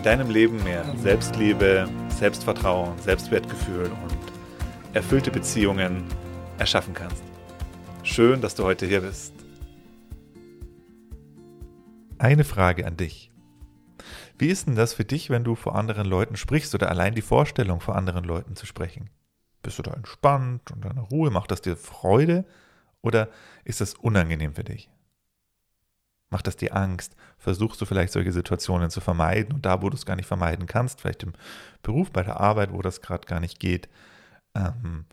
in deinem Leben mehr Selbstliebe, Selbstvertrauen, Selbstwertgefühl und erfüllte Beziehungen erschaffen kannst. Schön, dass du heute hier bist. Eine Frage an dich. Wie ist denn das für dich, wenn du vor anderen Leuten sprichst oder allein die Vorstellung, vor anderen Leuten zu sprechen? Bist du da entspannt und in Ruhe? Macht das dir Freude oder ist das unangenehm für dich? Macht das dir Angst? Versuchst du vielleicht solche Situationen zu vermeiden und da, wo du es gar nicht vermeiden kannst, vielleicht im Beruf, bei der Arbeit, wo das gerade gar nicht geht, ähm,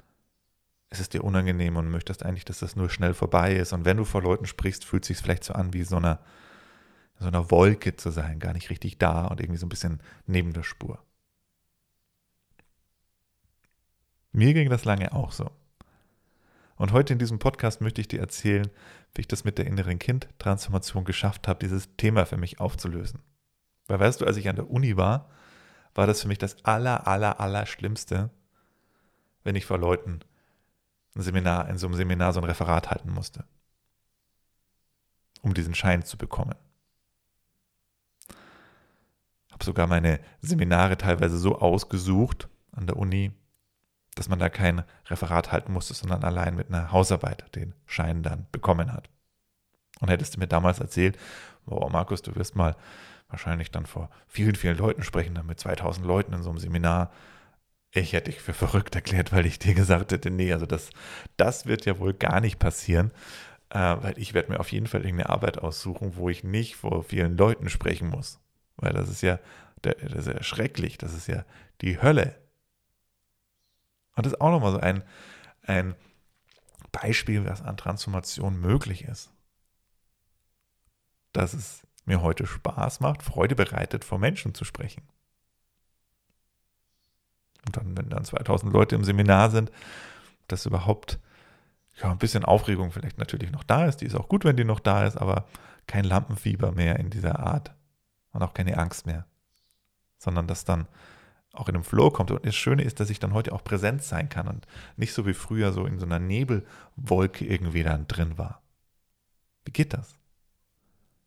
ist es dir unangenehm und möchtest eigentlich, dass das nur schnell vorbei ist. Und wenn du vor Leuten sprichst, fühlt es sich vielleicht so an, wie so eine, so einer Wolke zu sein, gar nicht richtig da und irgendwie so ein bisschen neben der Spur. Mir ging das lange auch so. Und heute in diesem Podcast möchte ich dir erzählen, wie ich das mit der inneren Kind-Transformation geschafft habe, dieses Thema für mich aufzulösen. Weil weißt du, als ich an der Uni war, war das für mich das aller, aller, aller Schlimmste, wenn ich vor Leuten ein Seminar, in so einem Seminar so ein Referat halten musste, um diesen Schein zu bekommen. Habe sogar meine Seminare teilweise so ausgesucht an der Uni, dass man da kein Referat halten musste, sondern allein mit einer Hausarbeit den Schein dann bekommen hat. Und hättest du mir damals erzählt, boah, Markus, du wirst mal wahrscheinlich dann vor vielen, vielen Leuten sprechen, dann mit 2000 Leuten in so einem Seminar. Ich hätte dich für verrückt erklärt, weil ich dir gesagt hätte, nee, also das, das wird ja wohl gar nicht passieren, äh, weil ich werde mir auf jeden Fall irgendeine Arbeit aussuchen, wo ich nicht vor vielen Leuten sprechen muss. Weil das ist ja, das ist ja schrecklich, das ist ja die Hölle. Und das ist auch nochmal so ein, ein Beispiel, was an Transformation möglich ist. Dass es mir heute Spaß macht, Freude bereitet, vor Menschen zu sprechen. Und dann, wenn dann 2000 Leute im Seminar sind, dass überhaupt ja, ein bisschen Aufregung vielleicht natürlich noch da ist. Die ist auch gut, wenn die noch da ist, aber kein Lampenfieber mehr in dieser Art und auch keine Angst mehr, sondern dass dann auch in einem Flow kommt. Und das Schöne ist, dass ich dann heute auch präsent sein kann und nicht so wie früher so in so einer Nebelwolke irgendwie dann drin war. Wie geht das?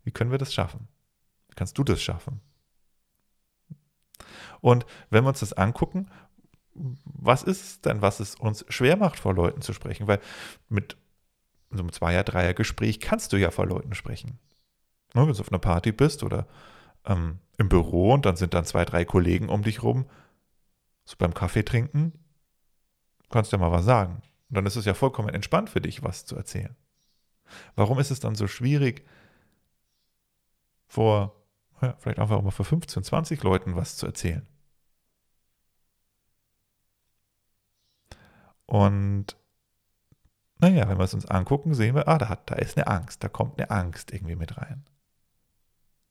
Wie können wir das schaffen? Wie kannst du das schaffen? Und wenn wir uns das angucken, was ist es denn, was es uns schwer macht, vor Leuten zu sprechen? Weil mit so einem Zweier-, Dreier-Gespräch kannst du ja vor Leuten sprechen. Ne, wenn du auf einer Party bist oder ähm, im Büro und dann sind dann zwei, drei Kollegen um dich rum, so beim Kaffee trinken, kannst du ja mal was sagen. Und dann ist es ja vollkommen entspannt für dich, was zu erzählen. Warum ist es dann so schwierig, vor, ja, vielleicht einfach mal vor 15, 20 Leuten was zu erzählen? Und naja, wenn wir es uns angucken, sehen wir, ah, da, hat, da ist eine Angst, da kommt eine Angst irgendwie mit rein.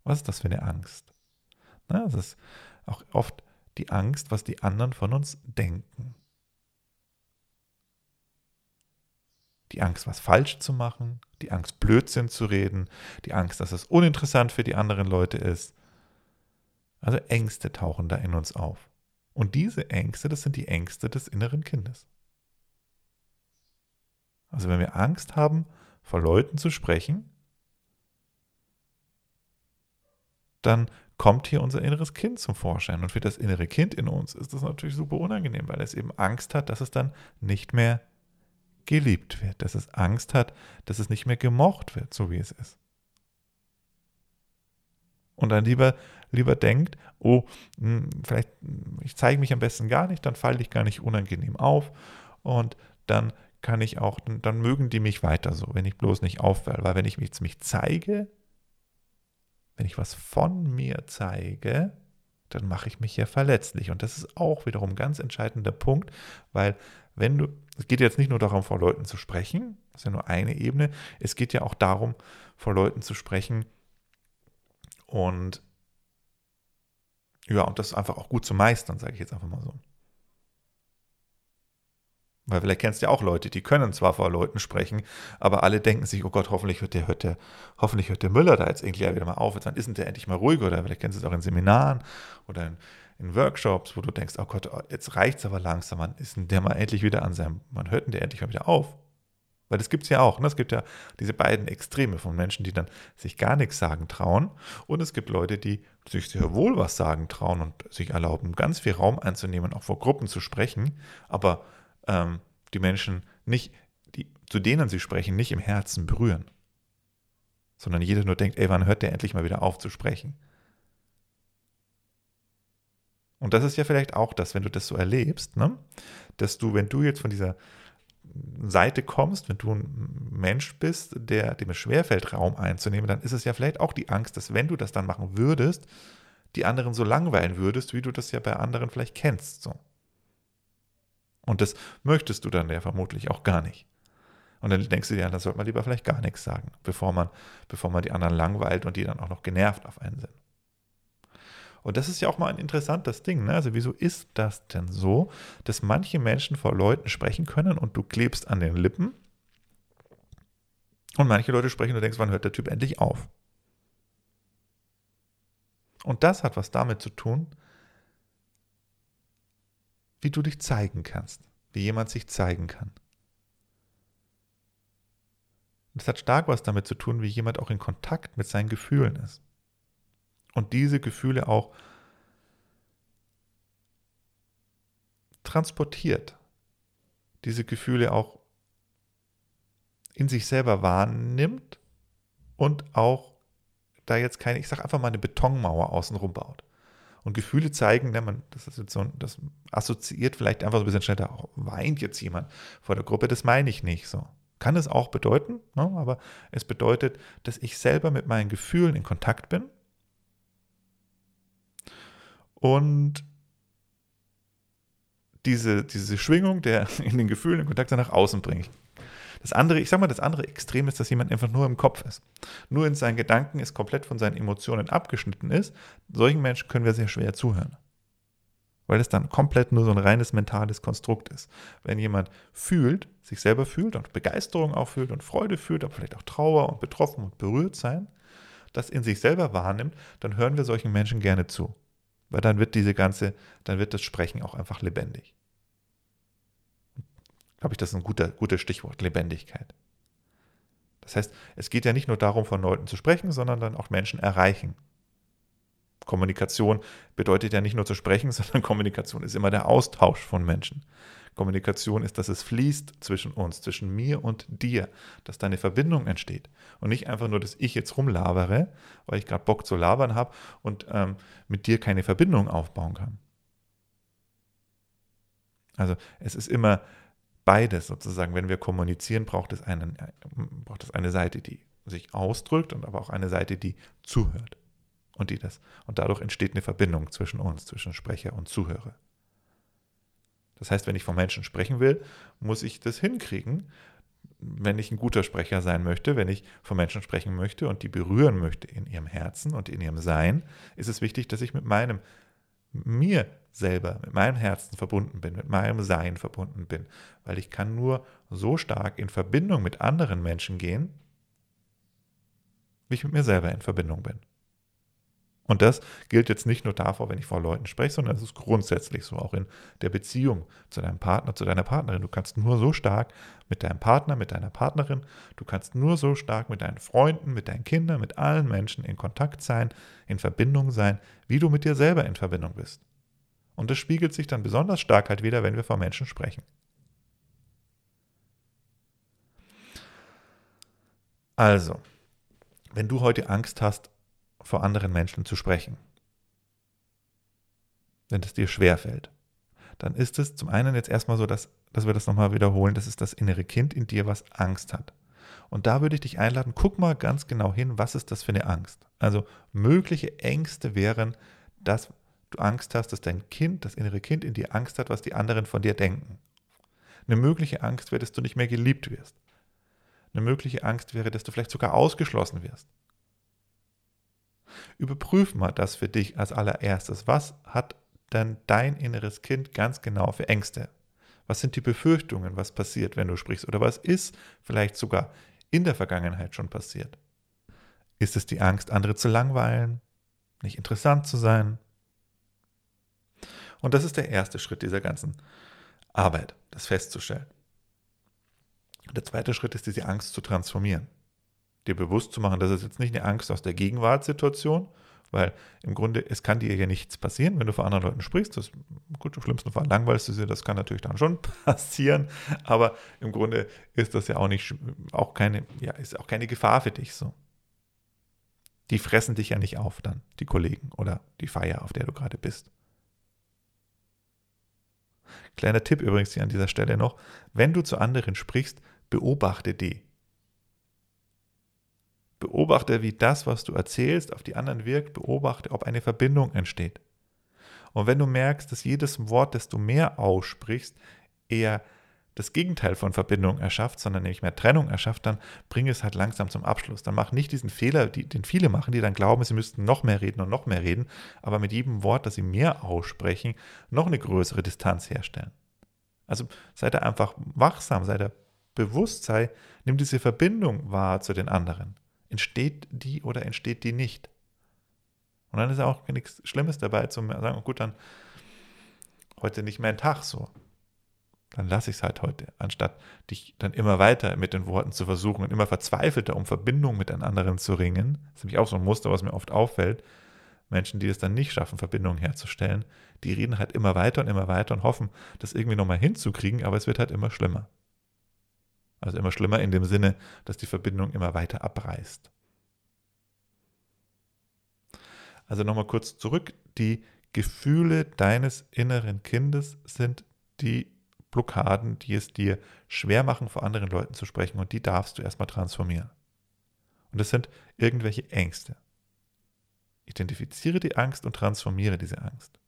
Was ist das für eine Angst? Das ist auch oft die Angst, was die anderen von uns denken. Die Angst, was falsch zu machen, die Angst, Blödsinn zu reden, die Angst, dass es uninteressant für die anderen Leute ist. Also Ängste tauchen da in uns auf. Und diese Ängste, das sind die Ängste des inneren Kindes. Also wenn wir Angst haben, vor Leuten zu sprechen, dann kommt hier unser inneres Kind zum Vorschein. Und für das innere Kind in uns ist das natürlich super unangenehm, weil es eben Angst hat, dass es dann nicht mehr geliebt wird, dass es Angst hat, dass es nicht mehr gemocht wird, so wie es ist. Und dann lieber, lieber denkt, oh, hm, vielleicht, ich zeige mich am besten gar nicht, dann falle ich gar nicht unangenehm auf und dann kann ich auch, dann mögen die mich weiter so, wenn ich bloß nicht auffalle. Weil wenn ich mich, mich zeige, wenn ich was von mir zeige, dann mache ich mich ja verletzlich. Und das ist auch wiederum ein ganz entscheidender Punkt, weil wenn du, es geht jetzt nicht nur darum, vor Leuten zu sprechen, das ist ja nur eine Ebene, es geht ja auch darum, vor Leuten zu sprechen und Ja, und das einfach auch gut zu meistern, sage ich jetzt einfach mal so. Weil vielleicht kennst du ja auch Leute, die können zwar vor Leuten sprechen, aber alle denken sich, oh Gott, hoffentlich hört der, hört der, hoffentlich hört der Müller da jetzt irgendwie wieder mal auf, jetzt dann ist der endlich mal ruhig oder vielleicht kennst du es auch in Seminaren oder in, in Workshops, wo du denkst, oh Gott, jetzt reicht es aber langsam, man ist der mal endlich wieder an seinem, man hört der endlich mal wieder auf. Weil das gibt es ja auch. Ne? Es gibt ja diese beiden Extreme von Menschen, die dann sich gar nichts sagen trauen. Und es gibt Leute, die sich sehr wohl was sagen trauen und sich erlauben, ganz viel Raum einzunehmen, auch vor Gruppen zu sprechen, aber ähm, die Menschen nicht, die, zu denen sie sprechen, nicht im Herzen berühren. Sondern jeder nur denkt, ey, wann hört der endlich mal wieder auf zu sprechen? Und das ist ja vielleicht auch das, wenn du das so erlebst, ne? dass du, wenn du jetzt von dieser Seite kommst, wenn du ein Mensch bist, der, dem es schwerfällt, Raum einzunehmen, dann ist es ja vielleicht auch die Angst, dass wenn du das dann machen würdest, die anderen so langweilen würdest, wie du das ja bei anderen vielleicht kennst. So. Und das möchtest du dann ja vermutlich auch gar nicht. Und dann denkst du dir, dann sollte man lieber vielleicht gar nichts sagen, bevor man, bevor man die anderen langweilt und die dann auch noch genervt auf einen sind. Und das ist ja auch mal ein interessantes Ding. Ne? Also wieso ist das denn so, dass manche Menschen vor Leuten sprechen können und du klebst an den Lippen und manche Leute sprechen und du denkst, wann hört der Typ endlich auf? Und das hat was damit zu tun, wie du dich zeigen kannst, wie jemand sich zeigen kann. Das hat stark was damit zu tun, wie jemand auch in Kontakt mit seinen Gefühlen ist. Und diese Gefühle auch transportiert. Diese Gefühle auch in sich selber wahrnimmt und auch da jetzt keine, ich sage einfach mal eine Betonmauer außenrum baut. Und Gefühle zeigen, ne, man, das ist jetzt so, das assoziiert vielleicht einfach so ein bisschen schneller, oh, weint jetzt jemand vor der Gruppe, das meine ich nicht so. Kann es auch bedeuten, ne, aber es bedeutet, dass ich selber mit meinen Gefühlen in Kontakt bin und diese, diese Schwingung der in den Gefühlen in Kontakt nach außen bringe. Das andere, ich sag mal, das andere Extrem ist, dass jemand einfach nur im Kopf ist. Nur in seinen Gedanken ist, komplett von seinen Emotionen abgeschnitten ist. Solchen Menschen können wir sehr schwer zuhören. Weil es dann komplett nur so ein reines mentales Konstrukt ist. Wenn jemand fühlt, sich selber fühlt und Begeisterung auch fühlt und Freude fühlt, aber vielleicht auch Trauer und betroffen und berührt sein, das in sich selber wahrnimmt, dann hören wir solchen Menschen gerne zu. Weil dann wird diese ganze, dann wird das Sprechen auch einfach lebendig glaube ich, das ist ein guter, gutes Stichwort, Lebendigkeit. Das heißt, es geht ja nicht nur darum, von Leuten zu sprechen, sondern dann auch Menschen erreichen. Kommunikation bedeutet ja nicht nur zu sprechen, sondern Kommunikation ist immer der Austausch von Menschen. Kommunikation ist, dass es fließt zwischen uns, zwischen mir und dir, dass da eine Verbindung entsteht. Und nicht einfach nur, dass ich jetzt rumlabere, weil ich gerade Bock zu labern habe und ähm, mit dir keine Verbindung aufbauen kann. Also es ist immer beides sozusagen. Wenn wir kommunizieren, braucht es, einen, braucht es eine Seite, die sich ausdrückt und aber auch eine Seite, die zuhört. Und, die das, und dadurch entsteht eine Verbindung zwischen uns, zwischen Sprecher und Zuhörer. Das heißt, wenn ich von Menschen sprechen will, muss ich das hinkriegen, wenn ich ein guter Sprecher sein möchte, wenn ich von Menschen sprechen möchte und die berühren möchte in ihrem Herzen und in ihrem Sein, ist es wichtig, dass ich mit meinem mir selber, mit meinem Herzen verbunden bin, mit meinem Sein verbunden bin, weil ich kann nur so stark in Verbindung mit anderen Menschen gehen, wie ich mit mir selber in Verbindung bin. Und das gilt jetzt nicht nur davor, wenn ich vor Leuten spreche, sondern es ist grundsätzlich so, auch in der Beziehung zu deinem Partner, zu deiner Partnerin. Du kannst nur so stark mit deinem Partner, mit deiner Partnerin, du kannst nur so stark mit deinen Freunden, mit deinen Kindern, mit allen Menschen in Kontakt sein, in Verbindung sein, wie du mit dir selber in Verbindung bist. Und das spiegelt sich dann besonders stark halt wieder, wenn wir vor Menschen sprechen. Also, wenn du heute Angst hast, vor anderen Menschen zu sprechen. Wenn es dir schwerfällt, dann ist es zum einen jetzt erstmal so, dass, dass wir das nochmal wiederholen, das ist das innere Kind in dir, was Angst hat. Und da würde ich dich einladen, guck mal ganz genau hin, was ist das für eine Angst? Also mögliche Ängste wären, dass du Angst hast, dass dein Kind, das innere Kind in dir Angst hat, was die anderen von dir denken. Eine mögliche Angst wäre, dass du nicht mehr geliebt wirst. Eine mögliche Angst wäre, dass du vielleicht sogar ausgeschlossen wirst. Überprüf mal das für dich als allererstes. Was hat denn dein inneres Kind ganz genau für Ängste? Was sind die Befürchtungen, was passiert, wenn du sprichst? Oder was ist vielleicht sogar in der Vergangenheit schon passiert? Ist es die Angst, andere zu langweilen, nicht interessant zu sein? Und das ist der erste Schritt dieser ganzen Arbeit, das festzustellen. Der zweite Schritt ist, diese Angst zu transformieren. Dir bewusst zu machen, das ist jetzt nicht eine Angst aus der Gegenwartssituation, weil im Grunde, es kann dir ja nichts passieren, wenn du vor anderen Leuten sprichst. Das, gut, im schlimmsten Fall langweilst du sie, das kann natürlich dann schon passieren. Aber im Grunde ist das ja auch nicht, auch keine, ja, ist auch keine Gefahr für dich so. Die fressen dich ja nicht auf dann, die Kollegen oder die Feier, auf der du gerade bist. Kleiner Tipp übrigens hier an dieser Stelle noch, wenn du zu anderen sprichst, beobachte die. Beobachte, wie das, was du erzählst, auf die anderen wirkt. Beobachte, ob eine Verbindung entsteht. Und wenn du merkst, dass jedes Wort, das du mehr aussprichst, eher das Gegenteil von Verbindung erschafft, sondern nämlich mehr Trennung erschafft, dann bring es halt langsam zum Abschluss. Dann mach nicht diesen Fehler, den viele machen, die dann glauben, sie müssten noch mehr reden und noch mehr reden, aber mit jedem Wort, das sie mehr aussprechen, noch eine größere Distanz herstellen. Also sei da einfach wachsam, sei da bewusst, sei, nimm diese Verbindung wahr zu den anderen. Entsteht die oder entsteht die nicht? Und dann ist auch nichts Schlimmes dabei zu sagen, oh gut, dann heute nicht mehr ein Tag so. Dann lasse ich es halt heute, anstatt dich dann immer weiter mit den Worten zu versuchen und immer verzweifelter um Verbindung mit einem anderen zu ringen. Das ist nämlich auch so ein Muster, was mir oft auffällt. Menschen, die es dann nicht schaffen, Verbindungen herzustellen, die reden halt immer weiter und immer weiter und hoffen, das irgendwie nochmal hinzukriegen, aber es wird halt immer schlimmer. Also immer schlimmer in dem Sinne, dass die Verbindung immer weiter abreißt. Also nochmal kurz zurück. Die Gefühle deines inneren Kindes sind die Blockaden, die es dir schwer machen, vor anderen Leuten zu sprechen und die darfst du erstmal transformieren. Und das sind irgendwelche Ängste. Identifiziere die Angst und transformiere diese Angst,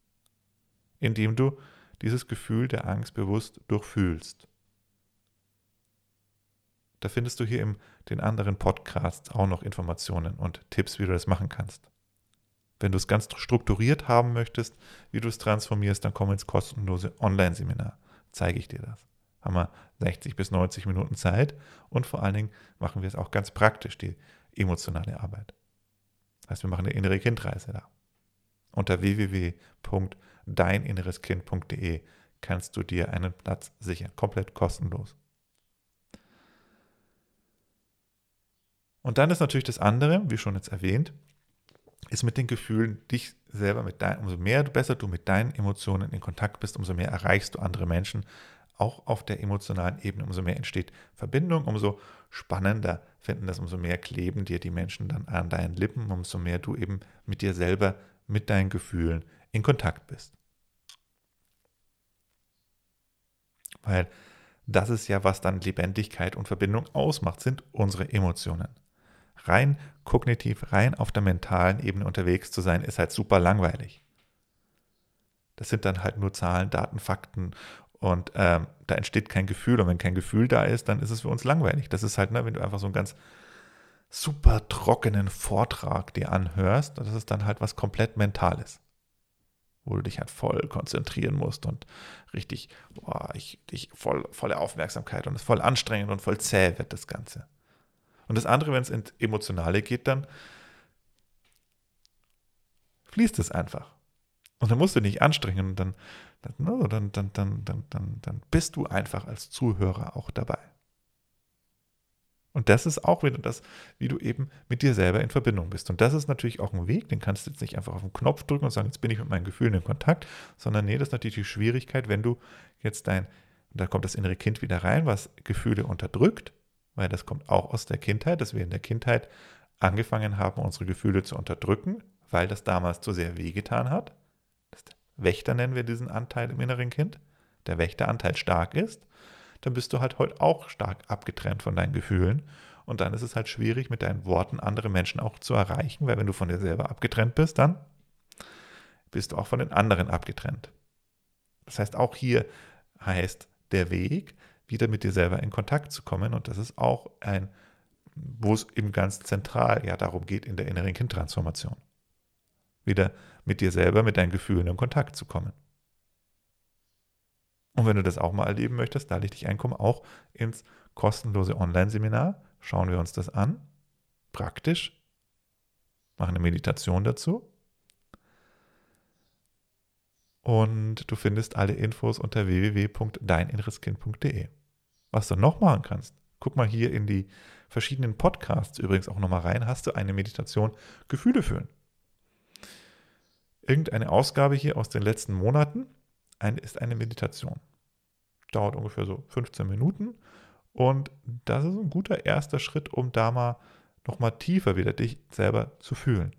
indem du dieses Gefühl der Angst bewusst durchfühlst. Da findest du hier in den anderen Podcasts auch noch Informationen und Tipps, wie du das machen kannst. Wenn du es ganz strukturiert haben möchtest, wie du es transformierst, dann komm ins kostenlose Online-Seminar. Zeige ich dir das. Haben wir 60 bis 90 Minuten Zeit und vor allen Dingen machen wir es auch ganz praktisch, die emotionale Arbeit. Das heißt, wir machen eine innere Kindreise da. Unter www.deininnereskind.de kannst du dir einen Platz sichern, komplett kostenlos. Und dann ist natürlich das andere, wie schon jetzt erwähnt, ist mit den Gefühlen dich selber mit deinen, umso mehr du besser du mit deinen Emotionen in Kontakt bist, umso mehr erreichst du andere Menschen, auch auf der emotionalen Ebene, umso mehr entsteht Verbindung, umso spannender finden das, umso mehr kleben dir die Menschen dann an deinen Lippen, umso mehr du eben mit dir selber, mit deinen Gefühlen in Kontakt bist. Weil das ist ja, was dann Lebendigkeit und Verbindung ausmacht, sind unsere Emotionen rein kognitiv, rein auf der mentalen Ebene unterwegs zu sein, ist halt super langweilig. Das sind dann halt nur Zahlen, Daten, Fakten und ähm, da entsteht kein Gefühl. Und wenn kein Gefühl da ist, dann ist es für uns langweilig. Das ist halt, ne, wenn du einfach so einen ganz super trockenen Vortrag dir anhörst, das ist dann halt was komplett Mentales. Wo du dich halt voll konzentrieren musst und richtig, boah, ich, ich voll, volle Aufmerksamkeit und es voll anstrengend und voll zäh wird das Ganze. Und das andere, wenn es ins Emotionale geht, dann fließt es einfach. Und dann musst du nicht anstrengen und dann, dann, dann, dann, dann, dann, dann, dann bist du einfach als Zuhörer auch dabei. Und das ist auch wieder das, wie du eben mit dir selber in Verbindung bist. Und das ist natürlich auch ein Weg, den kannst du jetzt nicht einfach auf den Knopf drücken und sagen, jetzt bin ich mit meinen Gefühlen in Kontakt, sondern nee, das ist natürlich die Schwierigkeit, wenn du jetzt dein, da kommt das innere Kind wieder rein, was Gefühle unterdrückt, weil das kommt auch aus der Kindheit, dass wir in der Kindheit angefangen haben, unsere Gefühle zu unterdrücken, weil das damals zu sehr wehgetan hat. Wächter nennen wir diesen Anteil im inneren Kind. Der Wächteranteil stark ist, dann bist du halt heute auch stark abgetrennt von deinen Gefühlen. Und dann ist es halt schwierig, mit deinen Worten andere Menschen auch zu erreichen, weil wenn du von dir selber abgetrennt bist, dann bist du auch von den anderen abgetrennt. Das heißt, auch hier heißt der Weg, wieder mit dir selber in Kontakt zu kommen. Und das ist auch ein, wo es eben ganz zentral ja darum geht in der inneren Kindtransformation. wieder mit dir selber, mit deinen Gefühlen in Kontakt zu kommen. Und wenn du das auch mal erleben möchtest, lade ich dich ein, komm auch ins kostenlose Online-Seminar. Schauen wir uns das an. Praktisch. Machen eine Meditation dazu. Und du findest alle Infos unter www.deininnereskind.de. Was du noch machen kannst, guck mal hier in die verschiedenen Podcasts übrigens auch nochmal rein. Hast du eine Meditation Gefühle fühlen? Irgendeine Ausgabe hier aus den letzten Monaten ist eine Meditation. Dauert ungefähr so 15 Minuten. Und das ist ein guter erster Schritt, um da mal nochmal tiefer wieder dich selber zu fühlen.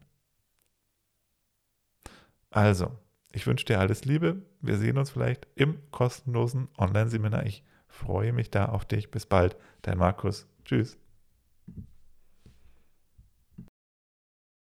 Also, ich wünsche dir alles Liebe. Wir sehen uns vielleicht im kostenlosen Online-Seminar. Ich freue mich da auf dich. Bis bald. Dein Markus. Tschüss.